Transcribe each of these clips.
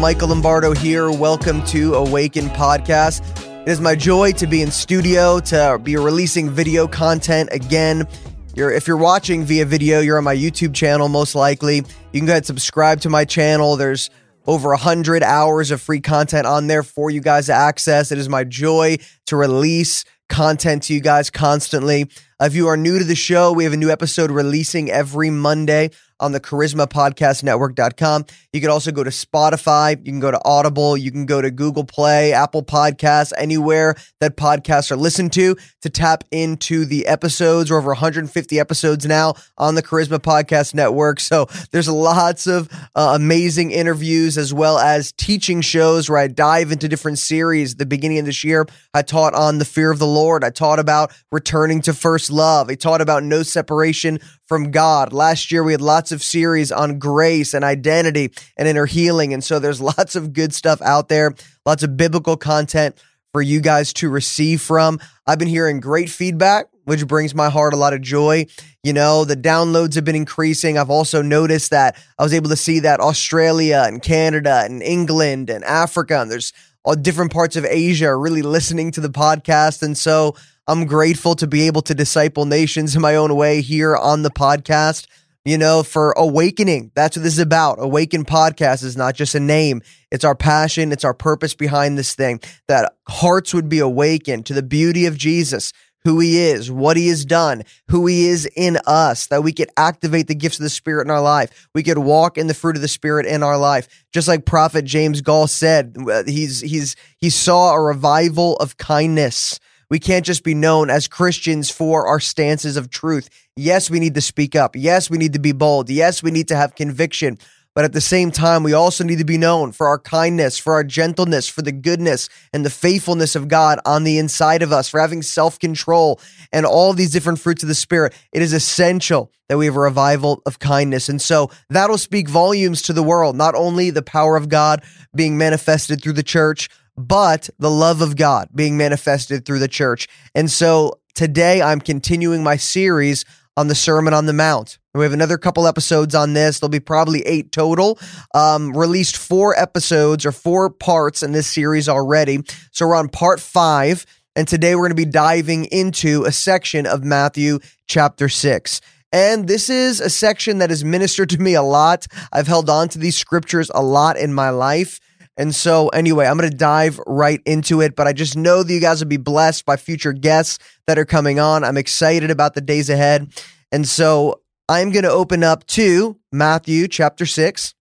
Michael Lombardo here. Welcome to Awaken Podcast. It is my joy to be in studio, to be releasing video content again. You're, if you're watching via video, you're on my YouTube channel, most likely. You can go ahead and subscribe to my channel. There's over 100 hours of free content on there for you guys to access. It is my joy to release content to you guys constantly. Uh, if you are new to the show, we have a new episode releasing every Monday on the Charisma Podcast Network.com. You can also go to Spotify, you can go to Audible, you can go to Google Play, Apple Podcasts, anywhere that podcasts are listened to to tap into the episodes. We're over 150 episodes now on the Charisma Podcast Network. So there's lots of uh, amazing interviews as well as teaching shows where I dive into different series. the beginning of this year, I taught on the fear of the Lord. I taught about returning to first love. I taught about no separation from God. Last year, we had lots of series on grace and identity and inner healing. And so there's lots of good stuff out there, lots of biblical content for you guys to receive from. I've been hearing great feedback, which brings my heart a lot of joy. You know, the downloads have been increasing. I've also noticed that I was able to see that Australia and Canada and England and Africa, and there's all different parts of Asia are really listening to the podcast. And so I'm grateful to be able to disciple nations in my own way here on the podcast. You know, for awakening, that's what this is about. Awaken podcast is not just a name. It's our passion. It's our purpose behind this thing that hearts would be awakened to the beauty of Jesus, who he is, what he has done, who he is in us, that we could activate the gifts of the Spirit in our life. We could walk in the fruit of the Spirit in our life. Just like Prophet James Goll said, uh, he's, he's, he saw a revival of kindness we can't just be known as Christians for our stances of truth. Yes, we need to speak up. Yes, we need to be bold. Yes, we need to have conviction. But at the same time, we also need to be known for our kindness, for our gentleness, for the goodness and the faithfulness of God on the inside of us, for having self control and all these different fruits of the Spirit. It is essential that we have a revival of kindness. And so that'll speak volumes to the world, not only the power of God being manifested through the church, but the love of God being manifested through the church. And so today I'm continuing my series on the Sermon on the Mount. We have another couple episodes on this. There'll be probably eight total. Um, released four episodes or four parts in this series already. So we're on part five. And today we're going to be diving into a section of Matthew chapter six. And this is a section that has ministered to me a lot. I've held on to these scriptures a lot in my life. And so, anyway, I'm going to dive right into it, but I just know that you guys will be blessed by future guests that are coming on. I'm excited about the days ahead. And so, I'm going to open up to Matthew chapter 6.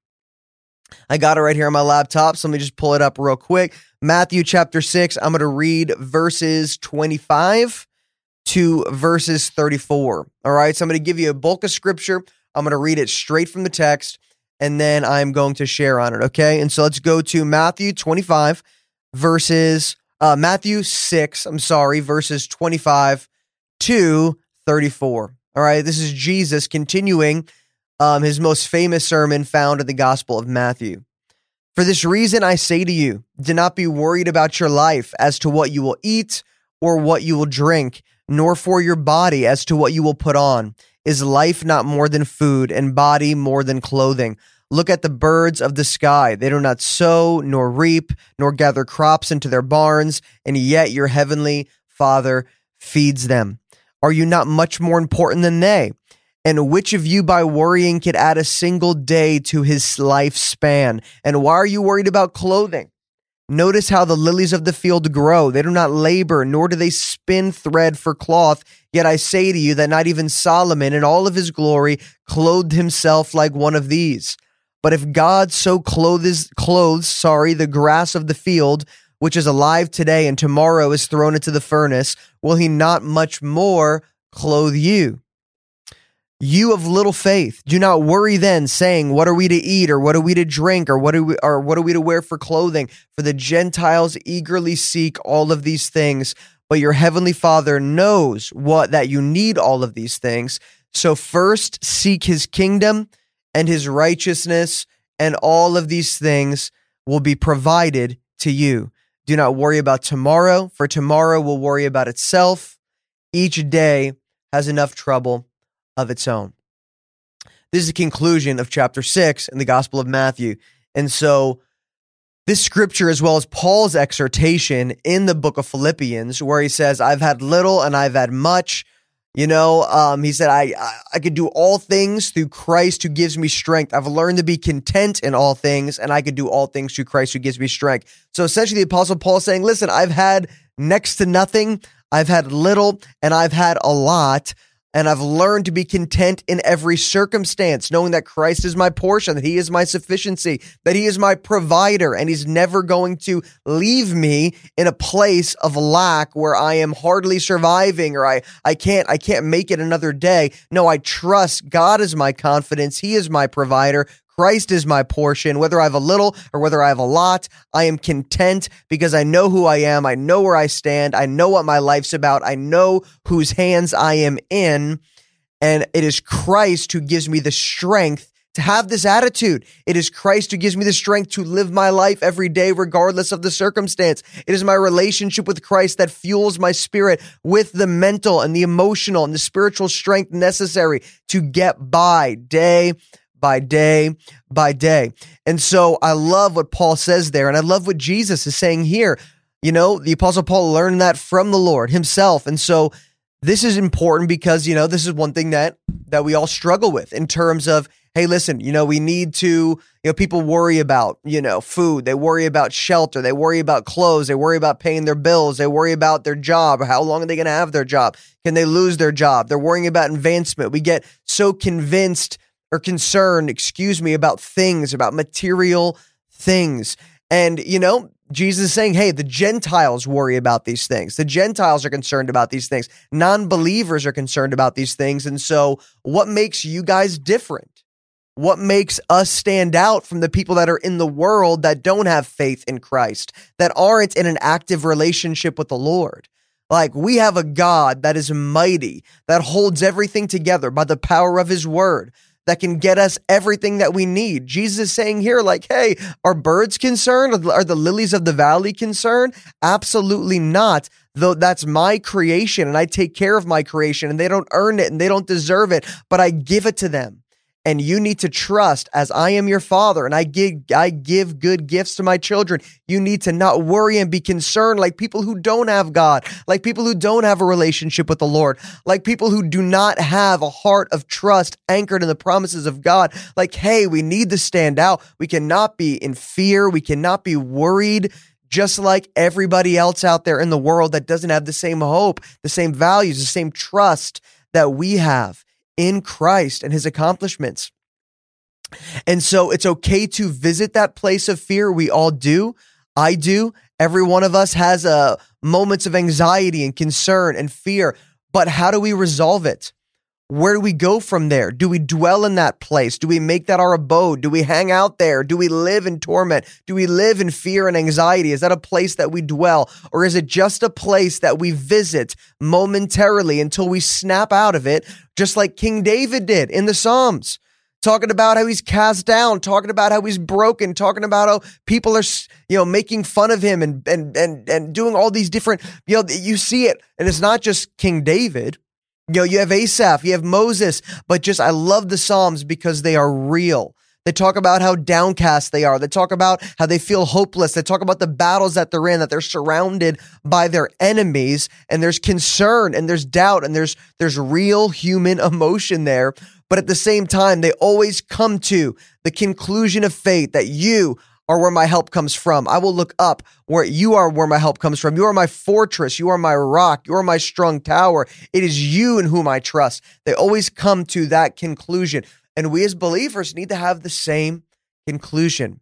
I got it right here on my laptop, so let me just pull it up real quick. Matthew chapter 6, I'm going to read verses 25 to verses 34. All right, so I'm going to give you a bulk of scripture. I'm going to read it straight from the text and then I'm going to share on it. Okay. And so let's go to Matthew 25 verses, uh, Matthew 6, I'm sorry, verses 25 to 34. All right. This is Jesus continuing um, his most famous sermon found in the Gospel of Matthew. For this reason, I say to you, do not be worried about your life as to what you will eat or what you will drink, nor for your body as to what you will put on. Is life not more than food, and body more than clothing? Look at the birds of the sky. They do not sow, nor reap, nor gather crops into their barns, and yet your heavenly Father feeds them. Are you not much more important than they? And which of you by worrying could add a single day to his lifespan? And why are you worried about clothing? Notice how the lilies of the field grow. They do not labor, nor do they spin thread for cloth. Yet I say to you that not even Solomon in all of his glory clothed himself like one of these. But if God so clothes, clothes, sorry, the grass of the field, which is alive today and tomorrow is thrown into the furnace, will he not much more clothe you? You of little faith, do not worry then, saying, What are we to eat, or what are we to drink, or what are we or what are we to wear for clothing? For the Gentiles eagerly seek all of these things, but your heavenly Father knows what that you need all of these things. So first seek his kingdom and his righteousness, and all of these things will be provided to you. Do not worry about tomorrow, for tomorrow will worry about itself. Each day has enough trouble of its own. This is the conclusion of chapter six in the Gospel of Matthew. And so this scripture, as well as Paul's exhortation in the book of Philippians, where he says, I've had little and I've had much. You know, um, he said, I, I, I could do all things through Christ who gives me strength. I've learned to be content in all things, and I could do all things through Christ who gives me strength. So essentially, the Apostle Paul is saying, Listen, I've had next to nothing, I've had little, and I've had a lot. And I've learned to be content in every circumstance, knowing that Christ is my portion, that He is my sufficiency, that He is my provider, and He's never going to leave me in a place of lack where I am hardly surviving or I, I can't I can't make it another day. No, I trust God is my confidence. He is my provider. Christ is my portion. Whether I have a little or whether I have a lot, I am content because I know who I am. I know where I stand. I know what my life's about. I know whose hands I am in. And it is Christ who gives me the strength to have this attitude. It is Christ who gives me the strength to live my life every day, regardless of the circumstance. It is my relationship with Christ that fuels my spirit with the mental and the emotional and the spiritual strength necessary to get by day by day by day. And so I love what Paul says there. And I love what Jesus is saying here. You know, the Apostle Paul learned that from the Lord himself. And so this is important because, you know, this is one thing that that we all struggle with in terms of, hey, listen, you know, we need to, you know, people worry about, you know, food, they worry about shelter, they worry about clothes, they worry about paying their bills, they worry about their job, how long are they going to have their job? Can they lose their job? They're worrying about advancement. We get so convinced or concerned, excuse me, about things, about material things. And, you know, Jesus is saying, hey, the Gentiles worry about these things. The Gentiles are concerned about these things. Non believers are concerned about these things. And so, what makes you guys different? What makes us stand out from the people that are in the world that don't have faith in Christ, that aren't in an active relationship with the Lord? Like, we have a God that is mighty, that holds everything together by the power of his word that can get us everything that we need. Jesus is saying here, like, hey, are birds concerned? Are the lilies of the valley concerned? Absolutely not. Though that's my creation and I take care of my creation and they don't earn it and they don't deserve it, but I give it to them and you need to trust as I am your father and I give I give good gifts to my children. You need to not worry and be concerned like people who don't have God, like people who don't have a relationship with the Lord, like people who do not have a heart of trust anchored in the promises of God. Like, hey, we need to stand out. We cannot be in fear. We cannot be worried just like everybody else out there in the world that doesn't have the same hope, the same values, the same trust that we have in Christ and his accomplishments. And so it's okay to visit that place of fear. We all do. I do. Every one of us has uh, moments of anxiety and concern and fear. But how do we resolve it? Where do we go from there? Do we dwell in that place? Do we make that our abode? Do we hang out there? Do we live in torment? Do we live in fear and anxiety? Is that a place that we dwell? Or is it just a place that we visit momentarily until we snap out of it, just like King David did in the Psalms? Talking about how he's cast down, talking about how he's broken, talking about how people are, you know, making fun of him and and and and doing all these different, you know, you see it, and it's not just King David you know, you have Asaph, you have Moses, but just I love the Psalms because they are real. They talk about how downcast they are. They talk about how they feel hopeless. They talk about the battles that they're in, that they're surrounded by their enemies, and there's concern and there's doubt and there's there's real human emotion there. But at the same time, they always come to the conclusion of faith that you are where my help comes from. I will look up where you are where my help comes from. You are my fortress. You are my rock. You are my strong tower. It is you in whom I trust. They always come to that conclusion. And we as believers need to have the same conclusion.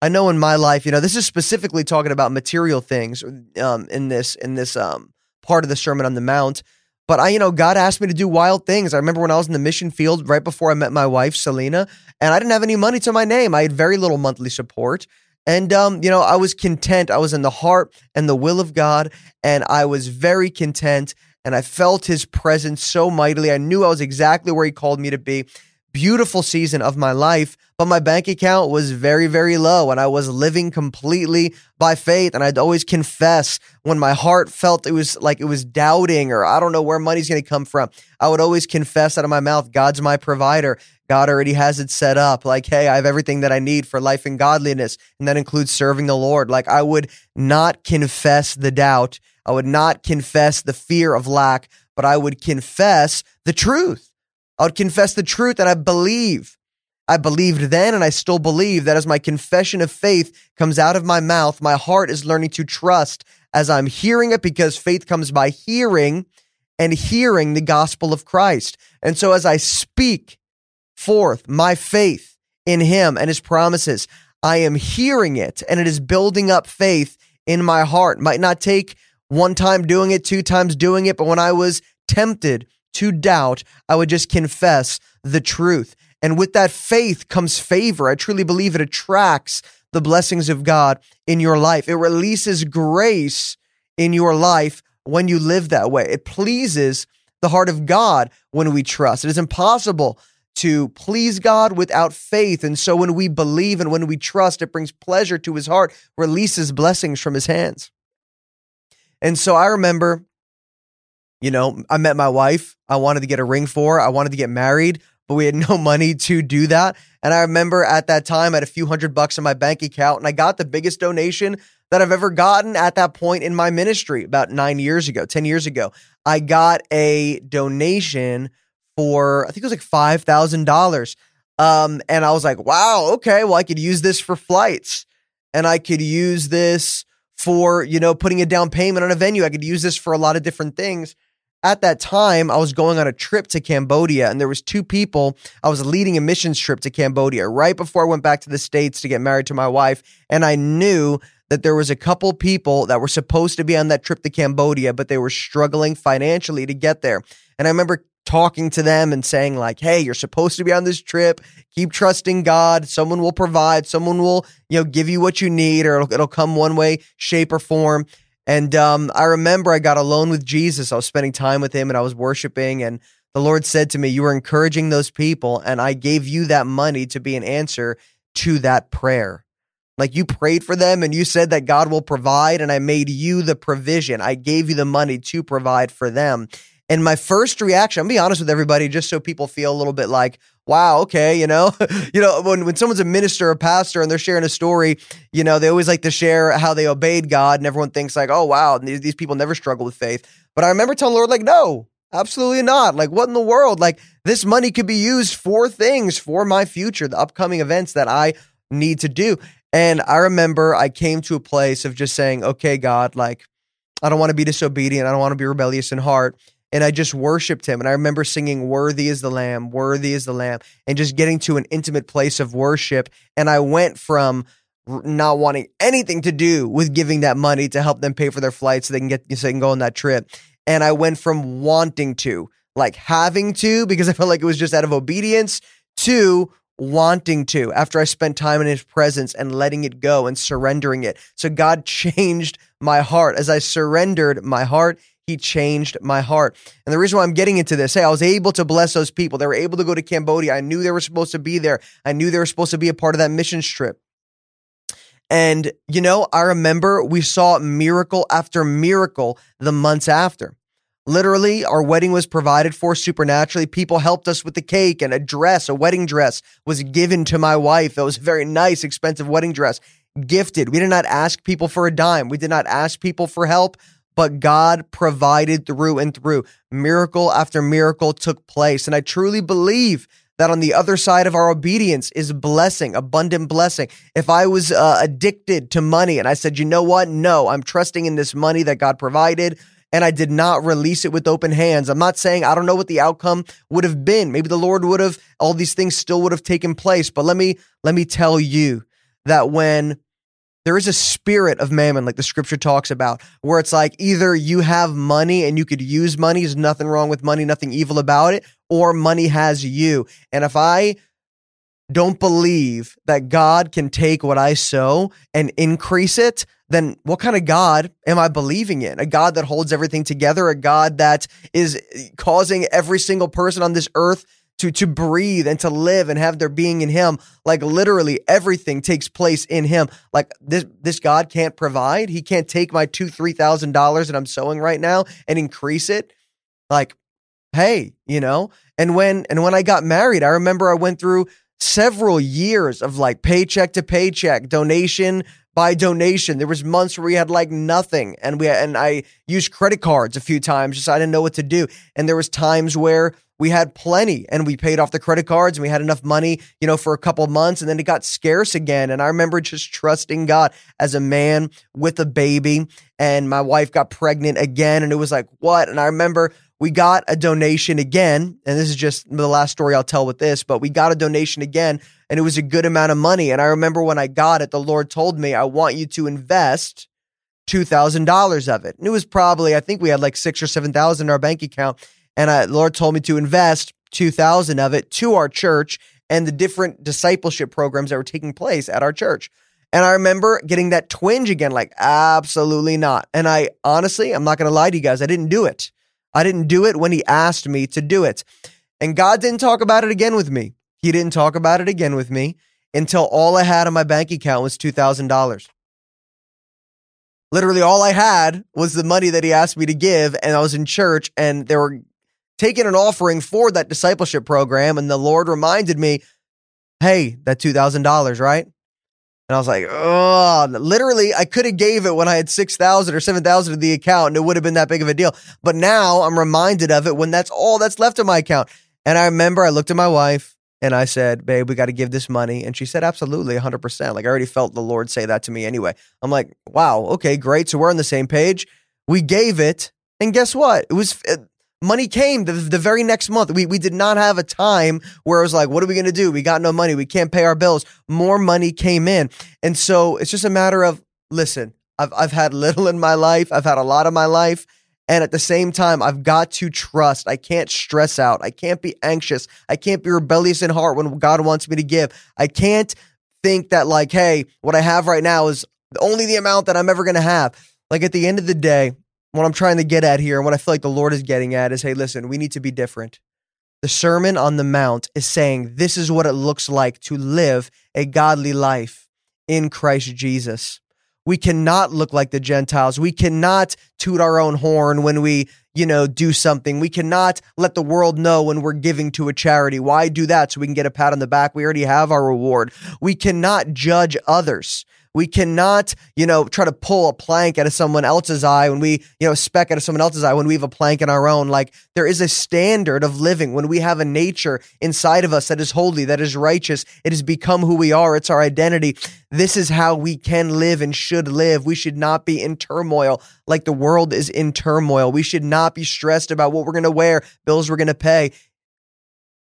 I know in my life, you know, this is specifically talking about material things um, in this in this um, part of the Sermon on the Mount. But I, you know, God asked me to do wild things. I remember when I was in the mission field right before I met my wife, Selena, and I didn't have any money to my name. I had very little monthly support. And, um, you know, I was content. I was in the heart and the will of God, and I was very content. And I felt his presence so mightily. I knew I was exactly where he called me to be. Beautiful season of my life, but my bank account was very, very low and I was living completely by faith. And I'd always confess when my heart felt it was like it was doubting or I don't know where money's going to come from. I would always confess out of my mouth, God's my provider. God already has it set up. Like, hey, I have everything that I need for life and godliness. And that includes serving the Lord. Like, I would not confess the doubt. I would not confess the fear of lack, but I would confess the truth. I would confess the truth and I believe. I believed then and I still believe that as my confession of faith comes out of my mouth, my heart is learning to trust as I'm hearing it because faith comes by hearing and hearing the gospel of Christ. And so as I speak forth my faith in him and his promises, I am hearing it and it is building up faith in my heart. Might not take one time doing it, two times doing it, but when I was tempted to doubt, I would just confess the truth. And with that faith comes favor. I truly believe it attracts the blessings of God in your life. It releases grace in your life when you live that way. It pleases the heart of God when we trust. It is impossible to please God without faith. And so when we believe and when we trust, it brings pleasure to his heart, releases blessings from his hands. And so I remember you know, I met my wife. I wanted to get a ring for. I wanted to get married, but we had no money to do that. And I remember at that time, I had a few hundred bucks in my bank account, and I got the biggest donation that I've ever gotten at that point in my ministry about nine years ago, 10 years ago. I got a donation for, I think it was like $5,000. Um, and I was like, wow, okay, well, I could use this for flights and I could use this for, you know, putting a down payment on a venue. I could use this for a lot of different things at that time I was going on a trip to Cambodia and there was two people. I was leading a missions trip to Cambodia right before I went back to the states to get married to my wife and I knew that there was a couple people that were supposed to be on that trip to Cambodia but they were struggling financially to get there. And I remember talking to them and saying like hey you're supposed to be on this trip. Keep trusting God. Someone will provide. Someone will you know give you what you need or it'll, it'll come one way shape or form and um, I remember I got alone with Jesus. I was spending time with him and I was worshiping. And the Lord said to me, You were encouraging those people, and I gave you that money to be an answer to that prayer. Like you prayed for them and you said that God will provide, and I made you the provision. I gave you the money to provide for them. And my first reaction, I'm be honest with everybody, just so people feel a little bit like, wow, okay, you know, you know, when, when someone's a minister or pastor and they're sharing a story, you know, they always like to share how they obeyed God and everyone thinks like, oh, wow, these, these people never struggle with faith. But I remember telling Lord, like, no, absolutely not. Like, what in the world? Like, this money could be used for things for my future, the upcoming events that I need to do. And I remember I came to a place of just saying, okay, God, like, I don't want to be disobedient. I don't want to be rebellious in heart and I just worshiped him. And I remember singing, Worthy is the Lamb, worthy is the Lamb, and just getting to an intimate place of worship. And I went from not wanting anything to do with giving that money to help them pay for their flight so they can get so they can go on that trip. And I went from wanting to, like having to, because I felt like it was just out of obedience, to wanting to after I spent time in his presence and letting it go and surrendering it. So God changed my heart. As I surrendered my heart, he changed my heart. And the reason why I'm getting into this, hey, I was able to bless those people. They were able to go to Cambodia. I knew they were supposed to be there. I knew they were supposed to be a part of that mission trip. And, you know, I remember we saw miracle after miracle the months after. Literally, our wedding was provided for supernaturally. People helped us with the cake and a dress, a wedding dress was given to my wife. It was a very nice, expensive wedding dress. Gifted. We did not ask people for a dime. We did not ask people for help but God provided through and through. Miracle after miracle took place. And I truly believe that on the other side of our obedience is blessing, abundant blessing. If I was uh, addicted to money and I said, you know what? No, I'm trusting in this money that God provided and I did not release it with open hands. I'm not saying I don't know what the outcome would have been. Maybe the Lord would have, all these things still would have taken place. But let me, let me tell you that when there is a spirit of mammon, like the scripture talks about, where it's like either you have money and you could use money, there's nothing wrong with money, nothing evil about it, or money has you. And if I don't believe that God can take what I sow and increase it, then what kind of God am I believing in? A God that holds everything together, a God that is causing every single person on this earth to to breathe and to live and have their being in him. Like literally everything takes place in him. Like this this god can't provide. He can't take my two three thousand dollars that i'm sowing right now and increase it. Like hey you know? And when and when i got married i remember i went through several years of like paycheck to paycheck donation by donation. There was months where we had like nothing, and we and I used credit cards a few times just I didn't know what to do. And there was times where we had plenty and we paid off the credit cards and we had enough money, you know, for a couple months and then it got scarce again. And I remember just trusting God as a man with a baby and my wife got pregnant again and it was like, what? And I remember we got a donation again, and this is just the last story I'll tell with this, but we got a donation again and it was a good amount of money. And I remember when I got it, the Lord told me, I want you to invest $2,000 of it. And it was probably, I think we had like six or 7,000 in our bank account. And I, Lord told me to invest 2,000 of it to our church and the different discipleship programs that were taking place at our church. And I remember getting that twinge again, like, absolutely not. And I honestly, I'm not going to lie to you guys, I didn't do it. I didn't do it when he asked me to do it. And God didn't talk about it again with me. He didn't talk about it again with me until all I had on my bank account was $2,000. Literally, all I had was the money that he asked me to give, and I was in church, and there were taking an offering for that discipleship program. And the Lord reminded me, hey, that $2,000, right? And I was like, oh, literally, I could have gave it when I had 6,000 or 7,000 in the account and it would have been that big of a deal. But now I'm reminded of it when that's all that's left in my account. And I remember I looked at my wife and I said, babe, we got to give this money. And she said, absolutely, 100%. Like I already felt the Lord say that to me anyway. I'm like, wow, okay, great. So we're on the same page. We gave it. And guess what? It was it, money came the, the very next month. We, we did not have a time where it was like, what are we going to do? We got no money. We can't pay our bills. More money came in. And so it's just a matter of, listen, I've, I've had little in my life. I've had a lot of my life. And at the same time, I've got to trust. I can't stress out. I can't be anxious. I can't be rebellious in heart when God wants me to give. I can't think that, like, hey, what I have right now is only the amount that I'm ever going to have. Like, at the end of the day, what I'm trying to get at here and what I feel like the Lord is getting at is hey, listen, we need to be different. The Sermon on the Mount is saying this is what it looks like to live a godly life in Christ Jesus. We cannot look like the Gentiles. We cannot toot our own horn when we, you know, do something. We cannot let the world know when we're giving to a charity. Why do that? So we can get a pat on the back. We already have our reward. We cannot judge others. We cannot, you know, try to pull a plank out of someone else's eye when we, you know, speck out of someone else's eye when we have a plank in our own. Like there is a standard of living when we have a nature inside of us that is holy, that is righteous. It has become who we are. It's our identity. This is how we can live and should live. We should not be in turmoil like the world is in turmoil. We should not be stressed about what we're going to wear, bills we're going to pay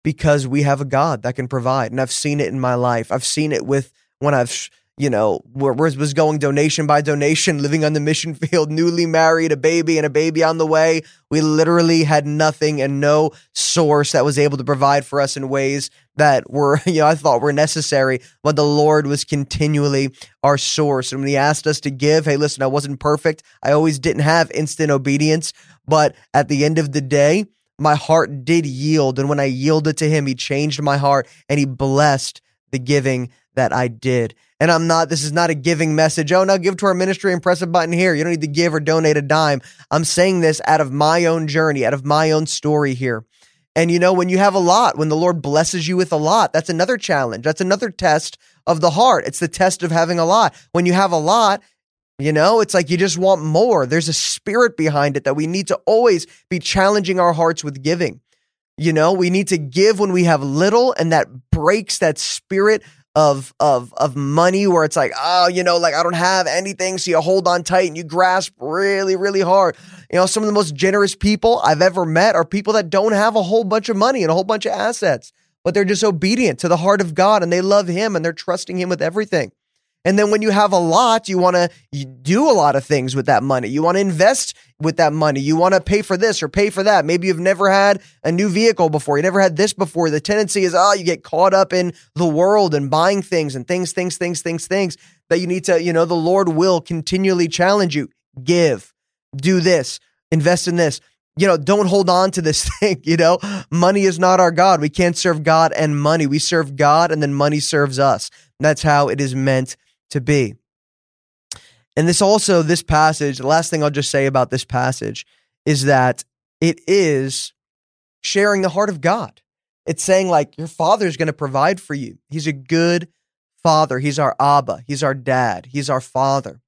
because we have a God that can provide. And I've seen it in my life. I've seen it with when I've you know, was going donation by donation, living on the mission field, newly married, a baby and a baby on the way. We literally had nothing and no source that was able to provide for us in ways that were, you know, I thought were necessary, but the Lord was continually our source. And when He asked us to give, hey, listen, I wasn't perfect. I always didn't have instant obedience, but at the end of the day, my heart did yield. And when I yielded to Him, He changed my heart and He blessed the giving that I did. And I'm not, this is not a giving message. Oh, no, give to our ministry and press a button here. You don't need to give or donate a dime. I'm saying this out of my own journey, out of my own story here. And you know, when you have a lot, when the Lord blesses you with a lot, that's another challenge. That's another test of the heart. It's the test of having a lot. When you have a lot, you know, it's like you just want more. There's a spirit behind it that we need to always be challenging our hearts with giving. You know, we need to give when we have little, and that breaks that spirit of of of money where it's like oh you know like I don't have anything so you hold on tight and you grasp really really hard. You know some of the most generous people I've ever met are people that don't have a whole bunch of money and a whole bunch of assets but they're just obedient to the heart of God and they love him and they're trusting him with everything and then when you have a lot, you want to do a lot of things with that money. You want to invest with that money. You want to pay for this or pay for that. Maybe you've never had a new vehicle before. You never had this before. The tendency is, oh, you get caught up in the world and buying things and things, things, things, things, things that you need to, you know, the Lord will continually challenge you. Give, do this, invest in this. you know, don't hold on to this thing. You know, money is not our God. We can't serve God and money. We serve God and then money serves us. That's how it is meant to be. And this also, this passage, the last thing I'll just say about this passage is that it is sharing the heart of God. It's saying, like, your father is going to provide for you. He's a good father. He's our Abba. He's our dad. He's our father.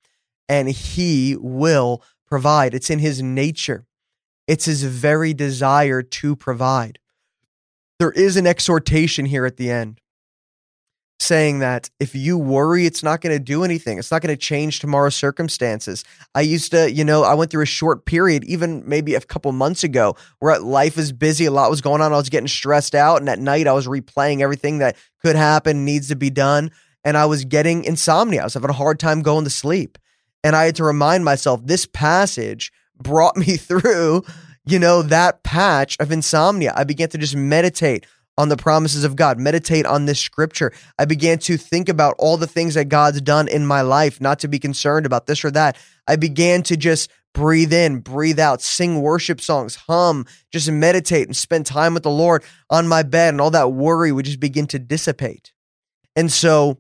And he will provide. It's in his nature, it's his very desire to provide. There is an exhortation here at the end saying that if you worry, it's not going to do anything. It's not going to change tomorrow's circumstances. I used to, you know, I went through a short period, even maybe a couple months ago, where life was busy, a lot was going on. I was getting stressed out. And at night, I was replaying everything that could happen, needs to be done. And I was getting insomnia. I was having a hard time going to sleep. And I had to remind myself this passage brought me through, you know, that patch of insomnia. I began to just meditate on the promises of God, meditate on this scripture. I began to think about all the things that God's done in my life, not to be concerned about this or that. I began to just breathe in, breathe out, sing worship songs, hum, just meditate and spend time with the Lord on my bed, and all that worry would just begin to dissipate. And so,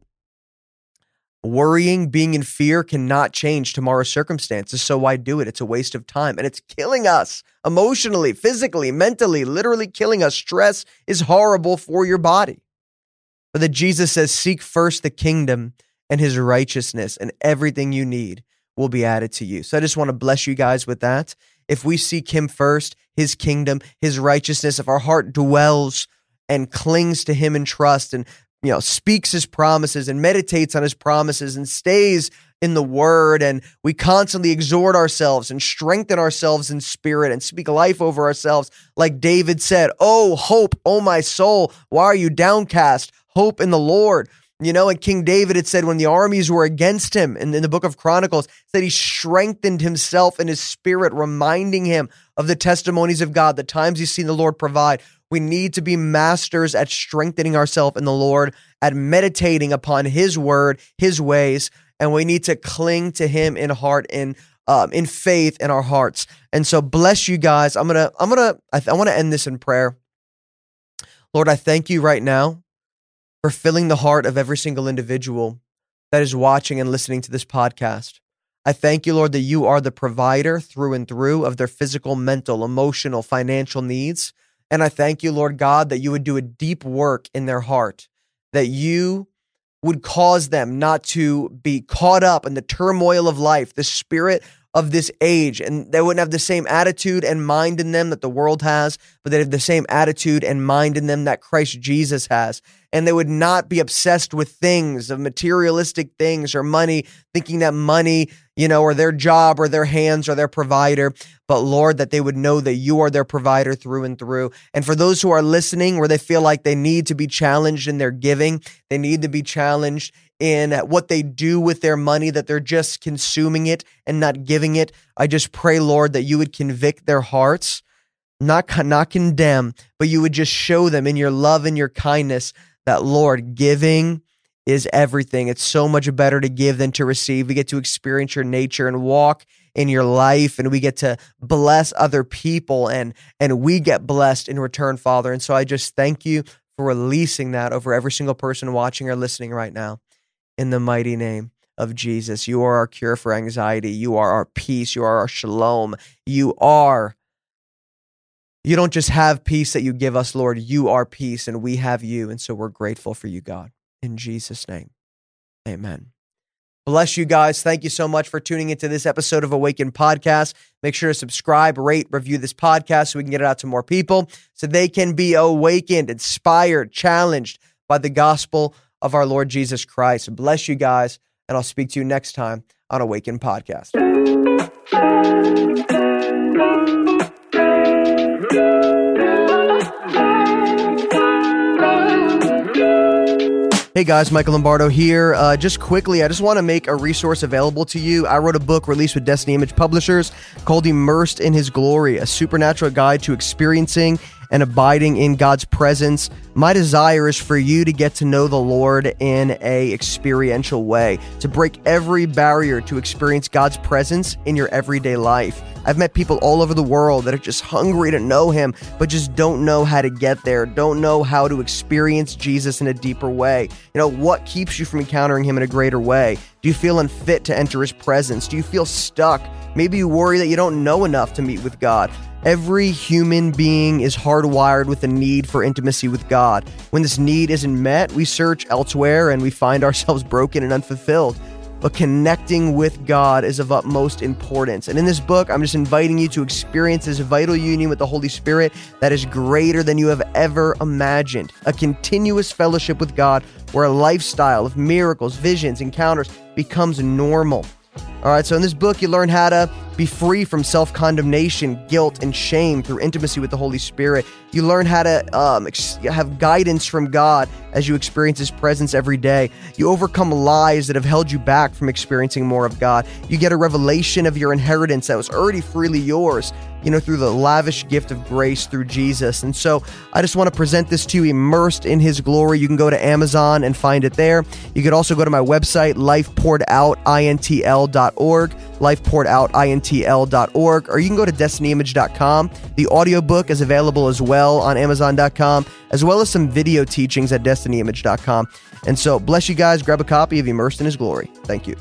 Worrying, being in fear cannot change tomorrow's circumstances. So why do it? It's a waste of time and it's killing us emotionally, physically, mentally, literally killing us. Stress is horrible for your body. But that Jesus says, seek first the kingdom and his righteousness, and everything you need will be added to you. So I just want to bless you guys with that. If we seek him first, his kingdom, his righteousness, if our heart dwells and clings to him in trust and you know, speaks his promises and meditates on his promises and stays in the word and we constantly exhort ourselves and strengthen ourselves in spirit and speak life over ourselves like David said, "Oh hope, oh my soul, why are you downcast? Hope in the Lord." You know, and King David had said when the armies were against him in, in the book of Chronicles, that he strengthened himself in his spirit, reminding him of the testimonies of God, the times he's seen the Lord provide. We need to be masters at strengthening ourselves in the Lord, at meditating upon His word, His ways, and we need to cling to Him in heart, in um, in faith, in our hearts. And so, bless you guys. I'm gonna, I'm gonna, I, th- I want to end this in prayer. Lord, I thank you right now for filling the heart of every single individual that is watching and listening to this podcast. I thank you, Lord, that you are the provider through and through of their physical, mental, emotional, financial needs. And I thank you, Lord God, that you would do a deep work in their heart, that you would cause them not to be caught up in the turmoil of life, the spirit of this age, and they wouldn't have the same attitude and mind in them that the world has, but they have the same attitude and mind in them that Christ Jesus has. And they would not be obsessed with things, of materialistic things or money, thinking that money you know, or their job or their hands or their provider, but Lord, that they would know that you are their provider through and through. And for those who are listening, where they feel like they need to be challenged in their giving, they need to be challenged in what they do with their money, that they're just consuming it and not giving it. I just pray, Lord, that you would convict their hearts, not, not condemn, but you would just show them in your love and your kindness that, Lord, giving is everything. It's so much better to give than to receive. We get to experience your nature and walk in your life and we get to bless other people and and we get blessed in return, Father. And so I just thank you for releasing that over every single person watching or listening right now. In the mighty name of Jesus. You are our cure for anxiety. You are our peace. You are our shalom. You are you don't just have peace that you give us, Lord. You are peace, and we have you. And so we're grateful for you, God in Jesus' name. Amen. Bless you guys. Thank you so much for tuning into this episode of Awaken Podcast. Make sure to subscribe, rate, review this podcast so we can get it out to more people so they can be awakened, inspired, challenged by the gospel of our Lord Jesus Christ. Bless you guys, and I'll speak to you next time on Awaken Podcast. Hey guys, Michael Lombardo here. Uh, just quickly, I just want to make a resource available to you. I wrote a book released with Destiny Image Publishers called Immersed in His Glory, a supernatural guide to experiencing and abiding in God's presence. My desire is for you to get to know the Lord in a experiential way, to break every barrier to experience God's presence in your everyday life I've met people all over the world that are just hungry to know him, but just don't know how to get there, don't know how to experience Jesus in a deeper way. You know, what keeps you from encountering him in a greater way? Do you feel unfit to enter his presence? Do you feel stuck? Maybe you worry that you don't know enough to meet with God. Every human being is hardwired with a need for intimacy with God. When this need isn't met, we search elsewhere and we find ourselves broken and unfulfilled. But connecting with God is of utmost importance. And in this book, I'm just inviting you to experience this vital union with the Holy Spirit that is greater than you have ever imagined. A continuous fellowship with God where a lifestyle of miracles, visions, encounters becomes normal. All right, so in this book, you learn how to be free from self condemnation, guilt, and shame through intimacy with the Holy Spirit. You learn how to um, ex- have guidance from God as you experience His presence every day. You overcome lies that have held you back from experiencing more of God. You get a revelation of your inheritance that was already freely yours, you know, through the lavish gift of grace through Jesus. And so I just want to present this to you immersed in His glory. You can go to Amazon and find it there. You could also go to my website, lifepouredoutintl.org lifepouredoutintl.org, or you can go to destinyimage.com. The audiobook is available as well on amazon.com, as well as some video teachings at destinyimage.com. And so, bless you guys. Grab a copy of Immersed in His Glory. Thank you.